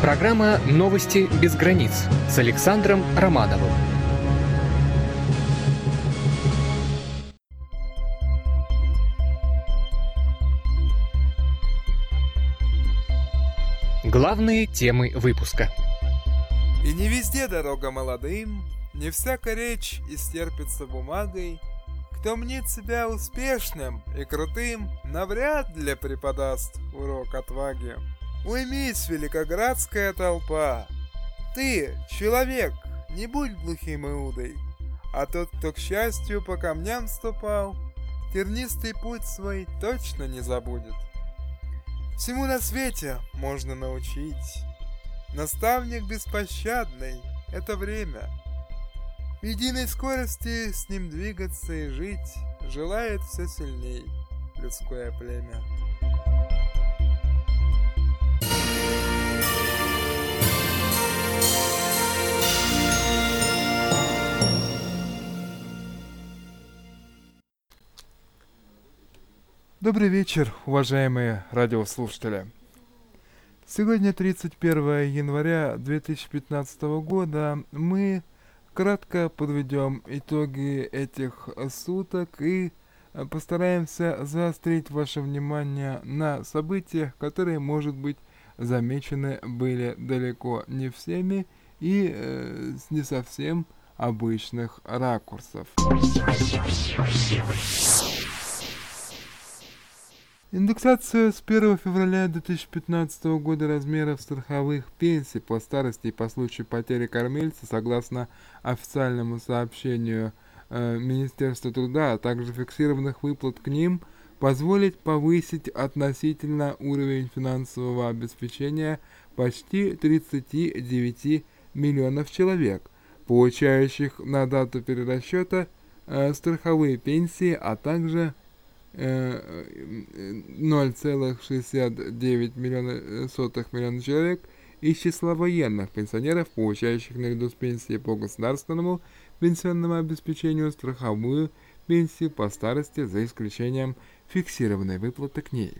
Программа «Новости без границ» с Александром Романовым. Главные темы выпуска. И не везде дорога молодым, не всякая речь истерпится бумагой. Кто мнит себя успешным и крутым, навряд ли преподаст урок отваги. Уймись, великоградская толпа! Ты, человек, не будь глухим Иудой, а тот, кто к счастью по камням ступал, тернистый путь свой точно не забудет. Всему на свете можно научить. Наставник беспощадный — это время. В единой скорости с ним двигаться и жить желает все сильней людское племя. Добрый вечер, уважаемые радиослушатели. Сегодня 31 января 2015 года. Мы кратко подведем итоги этих суток и постараемся заострить ваше внимание на событиях, которые, может быть, замечены были далеко не всеми и э, с не совсем обычных ракурсов. Индексация с 1 февраля 2015 года размеров страховых пенсий по старости и по случаю потери кормильца, согласно официальному сообщению э, Министерства труда, а также фиксированных выплат к ним, позволит повысить относительно уровень финансового обеспечения почти 39 миллионов человек, получающих на дату перерасчета э, страховые пенсии, а также 0,69 миллиона, сотых миллиона человек из числа военных пенсионеров, получающих наряду с пенсией по государственному пенсионному обеспечению страховую пенсию по старости за исключением фиксированной выплаты к ней.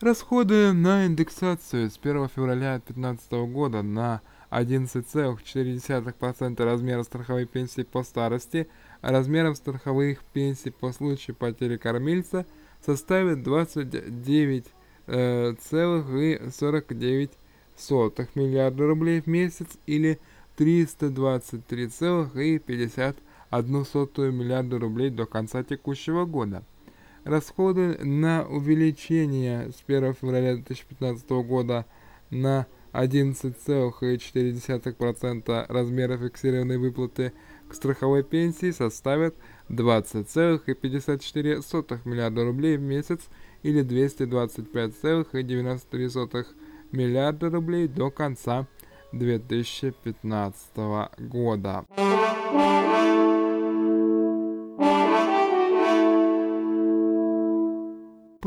Расходы на индексацию с 1 февраля 2015 года на 11,4% размера страховой пенсии по старости – размером страховых пенсий по случаю потери кормильца составит 29,49 э, миллиарда рублей в месяц или 323,51 миллиарда рублей до конца текущего года. Расходы на увеличение с 1 февраля 2015 года на 11,4% размера фиксированной выплаты к страховой пенсии составят 20,54 миллиарда рублей в месяц или 225,93 миллиарда рублей до конца 2015 года.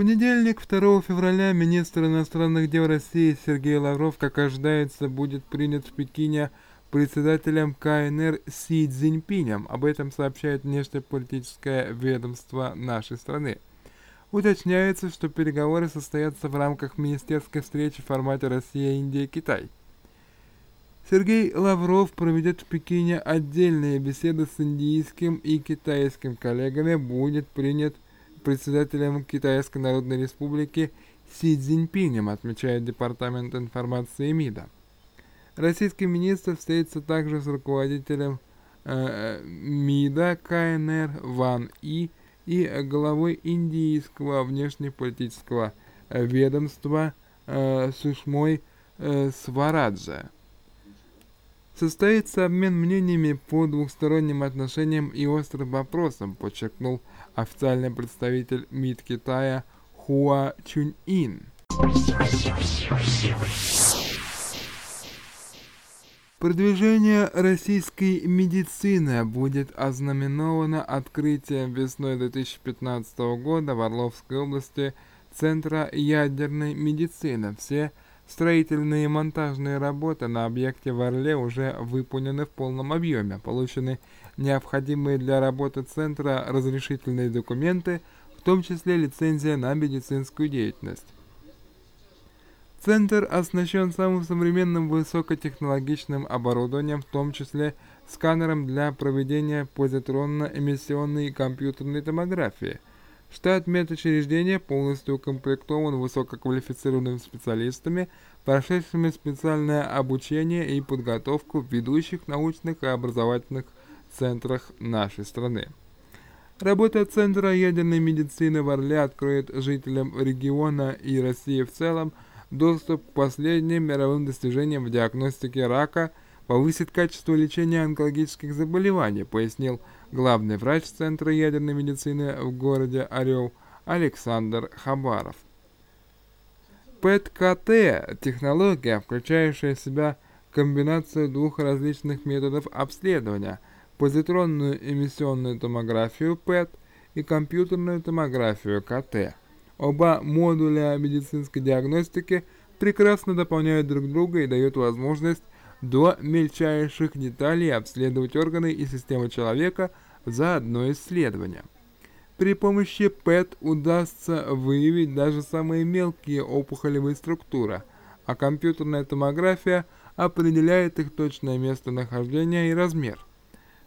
Понедельник, 2 февраля, министр иностранных дел России Сергей Лавров, как ожидается, будет принят в Пекине председателем КНР Си Цзиньпинем. Об этом сообщает внешнеполитическое ведомство нашей страны. Уточняется, что переговоры состоятся в рамках министерской встречи в формате Россия, Индия, Китай. Сергей Лавров проведет в Пекине отдельные беседы с индийским и китайским коллегами, будет принят председателем Китайской Народной Республики Си Цзиньпинем, отмечает Департамент информации МИДа. Российский министр встретится также с руководителем э, МИДа КНР Ван И и главой индийского внешнеполитического ведомства э, Сушмой э, Свараджа. Состоится обмен мнениями по двухсторонним отношениям и острым вопросам, подчеркнул официальный представитель МИД Китая Хуа Чунь-Ин. Продвижение российской медицины будет ознаменовано открытием весной 2015 года в Орловской области Центра ядерной медицины. Все Строительные и монтажные работы на объекте в Орле уже выполнены в полном объеме, получены необходимые для работы центра разрешительные документы, в том числе лицензия на медицинскую деятельность. Центр оснащен самым современным высокотехнологичным оборудованием, в том числе сканером для проведения позитронно-эмиссионной компьютерной томографии. Штат медучреждения полностью укомплектован высококвалифицированными специалистами, прошедшими специальное обучение и подготовку в ведущих научных и образовательных центрах нашей страны. Работа Центра ядерной медицины в Орле откроет жителям региона и России в целом – доступ к последним мировым достижениям в диагностике рака повысит качество лечения онкологических заболеваний, пояснил главный врач Центра ядерной медицины в городе Орел Александр Хабаров. ПЭТ-КТ – технология, включающая в себя комбинацию двух различных методов обследования – позитронную эмиссионную томографию ПЭТ и компьютерную томографию КТ – Оба модуля медицинской диагностики прекрасно дополняют друг друга и дают возможность до мельчайших деталей обследовать органы и системы человека за одно исследование. При помощи ПЭТ удастся выявить даже самые мелкие опухолевые структуры, а компьютерная томография определяет их точное местонахождение и размер.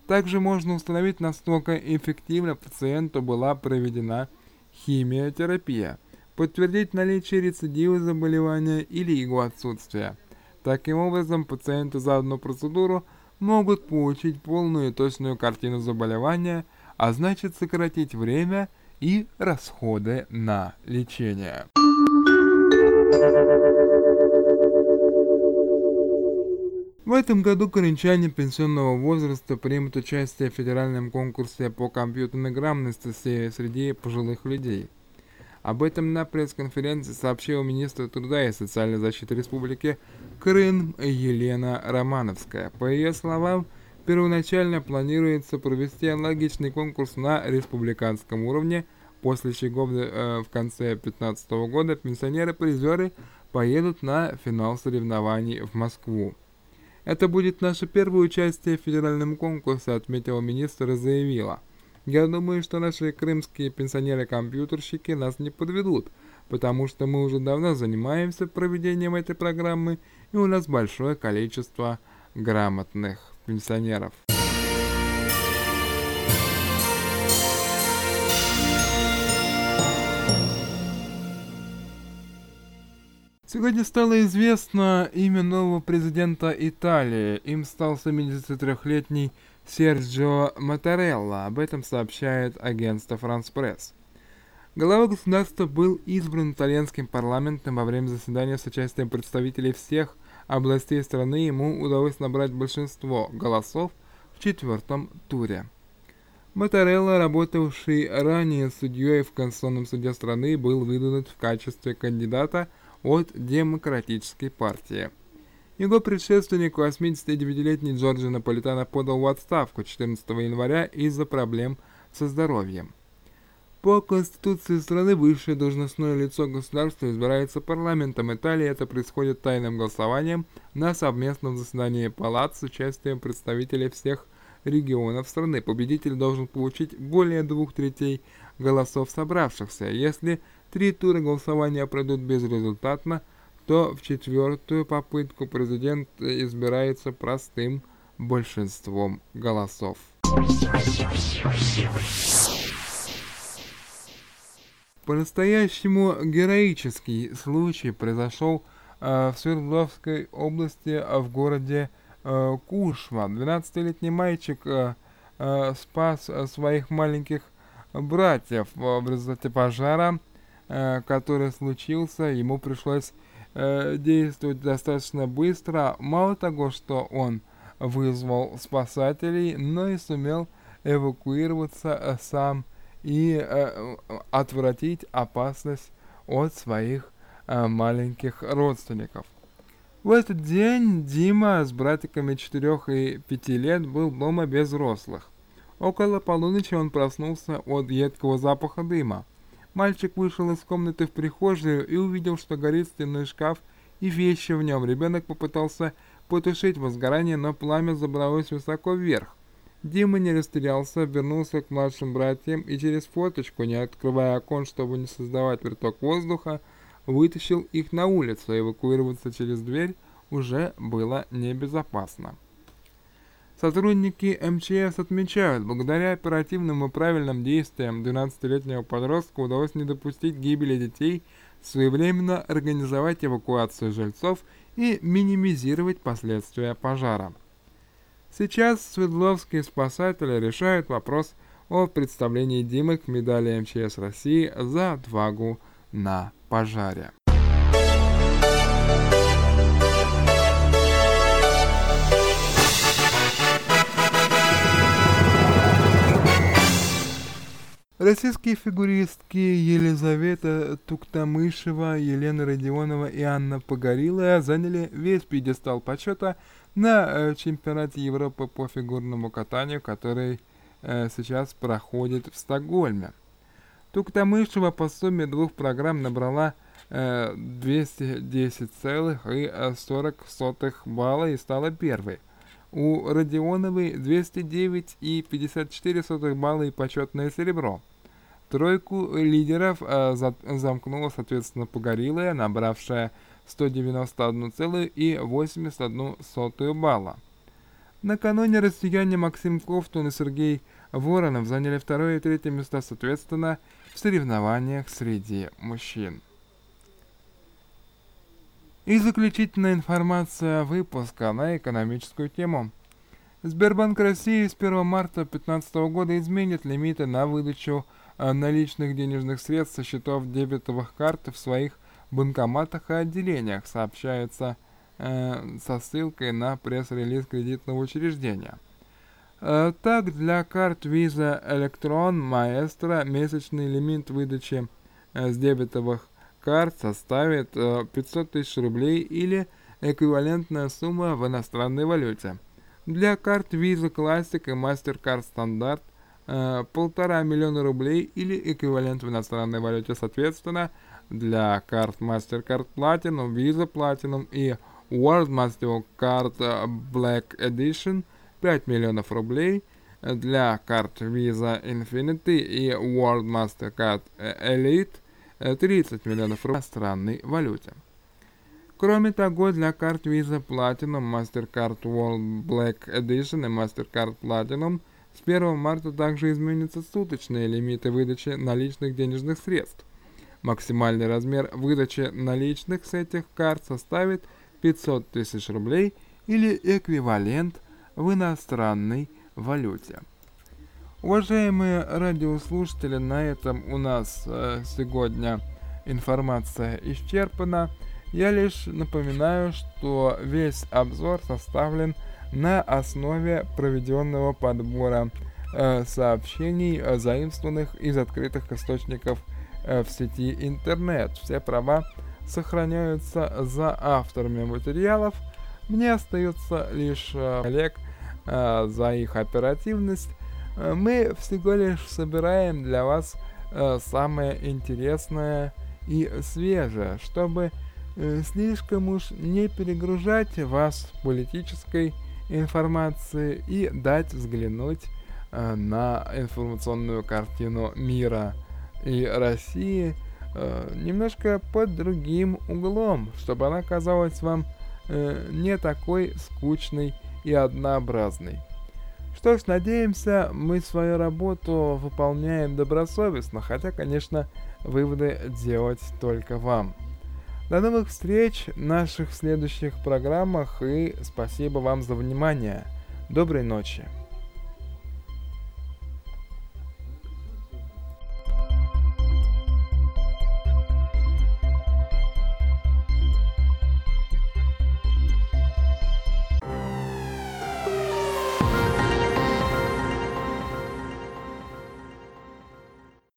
Также можно установить, насколько эффективно пациенту была проведена химиотерапия, подтвердить наличие рецидива заболевания или его отсутствие. Таким образом, пациенты за одну процедуру могут получить полную и точную картину заболевания, а значит сократить время и расходы на лечение. В этом году коренчане пенсионного возраста примут участие в федеральном конкурсе по компьютерной грамотности среди пожилых людей. Об этом на пресс-конференции сообщила министр труда и социальной защиты республики Крым Елена Романовская. По ее словам, первоначально планируется провести аналогичный конкурс на республиканском уровне, после чего э, в конце 2015 года пенсионеры-призеры поедут на финал соревнований в Москву. Это будет наше первое участие в федеральном конкурсе, отметила министр и заявила. Я думаю, что наши крымские пенсионеры-компьютерщики нас не подведут, потому что мы уже давно занимаемся проведением этой программы, и у нас большое количество грамотных пенсионеров. Сегодня стало известно имя нового президента Италии. Им стал 73-летний Серджио Матарелла. Об этом сообщает агентство France Press. Глава государства был избран итальянским парламентом во время заседания с участием представителей всех областей страны. Ему удалось набрать большинство голосов в четвертом туре. Матарелла, работавший ранее судьей в Конституционном суде страны, был выдвинут в качестве кандидата – от Демократической партии. Его предшественник, 89-летний Джорджи Наполитано, подал в отставку 14 января из-за проблем со здоровьем. По Конституции страны высшее должностное лицо государства избирается парламентом Италии. Это происходит тайным голосованием на совместном заседании палат с участием представителей всех регионов страны. Победитель должен получить более двух третей голосов собравшихся. Если три тура голосования пройдут безрезультатно, то в четвертую попытку президент избирается простым большинством голосов. По-настоящему героический случай произошел э, в Свердловской области э, в городе э, Кушма. 12-летний мальчик э, э, спас своих маленьких братьев в результате пожара Э, который случился, ему пришлось э, действовать достаточно быстро. Мало того, что он вызвал спасателей, но и сумел эвакуироваться э, сам и э, отвратить опасность от своих э, маленьких родственников. В этот день Дима с братиками 4 и 5 лет был дома без взрослых. Около полуночи он проснулся от едкого запаха дыма. Мальчик вышел из комнаты в прихожую и увидел, что горит стенной шкаф и вещи в нем. Ребенок попытался потушить возгорание, но пламя забралось высоко вверх. Дима не растерялся, вернулся к младшим братьям и через форточку, не открывая окон, чтобы не создавать приток воздуха, вытащил их на улицу. Эвакуироваться через дверь уже было небезопасно. Сотрудники МЧС отмечают, благодаря оперативным и правильным действиям 12-летнего подростка удалось не допустить гибели детей, своевременно организовать эвакуацию жильцов и минимизировать последствия пожара. Сейчас Свердловские спасатели решают вопрос о представлении Димы к медали МЧС России за отвагу на пожаре. Российские фигуристки Елизавета Туктамышева, Елена Родионова и Анна Погорилая заняли весь пьедестал почета на э, чемпионате Европы по фигурному катанию, который э, сейчас проходит в Стокгольме. Туктамышева по сумме двух программ набрала э, 210,40 балла и стала первой. У Родионовой 209,54 балла и почетное серебро. Тройку лидеров за, замкнула, соответственно, Погорелая, набравшая 191,81 балла. Накануне россияне Максим Ковтун и Сергей Воронов заняли второе и третье места, соответственно, в соревнованиях среди мужчин. И заключительная информация выпуска на экономическую тему. Сбербанк России с 1 марта 2015 года изменит лимиты на выдачу наличных денежных средств со счетов дебетовых карт в своих банкоматах и отделениях, сообщается э, со ссылкой на пресс-релиз кредитного учреждения. Э, так, для карт Visa Electron Maestro месячный лимит выдачи э, с дебетовых карт составит 500 тысяч рублей или эквивалентная сумма в иностранной валюте. Для карт Visa Classic и MasterCard Standard полтора миллиона рублей или эквивалент в иностранной валюте соответственно. Для карт MasterCard Platinum, Visa Platinum и World MasterCard Black Edition 5 миллионов рублей. Для карт Visa Infinity и World MasterCard Elite 30 миллионов рублей в иностранной валюте. Кроме того, для карт Visa Platinum, MasterCard World Black Edition и MasterCard Platinum с 1 марта также изменятся суточные лимиты выдачи наличных денежных средств. Максимальный размер выдачи наличных с этих карт составит 500 тысяч рублей или эквивалент в иностранной валюте. Уважаемые радиослушатели, на этом у нас э, сегодня информация исчерпана. Я лишь напоминаю, что весь обзор составлен на основе проведенного подбора э, сообщений, заимствованных из открытых источников э, в сети интернет. Все права сохраняются за авторами материалов. Мне остается лишь э, коллег э, за их оперативность Э, мы всего лишь собираем для вас э, самое интересное и свежее, чтобы э, слишком уж не перегружать вас политической информацией и дать взглянуть э, на информационную картину мира и России э, немножко под другим углом, чтобы она казалась вам э, не такой скучной и однообразной. Что ж, надеемся, мы свою работу выполняем добросовестно, хотя, конечно, выводы делать только вам. До новых встреч в наших следующих программах и спасибо вам за внимание. Доброй ночи.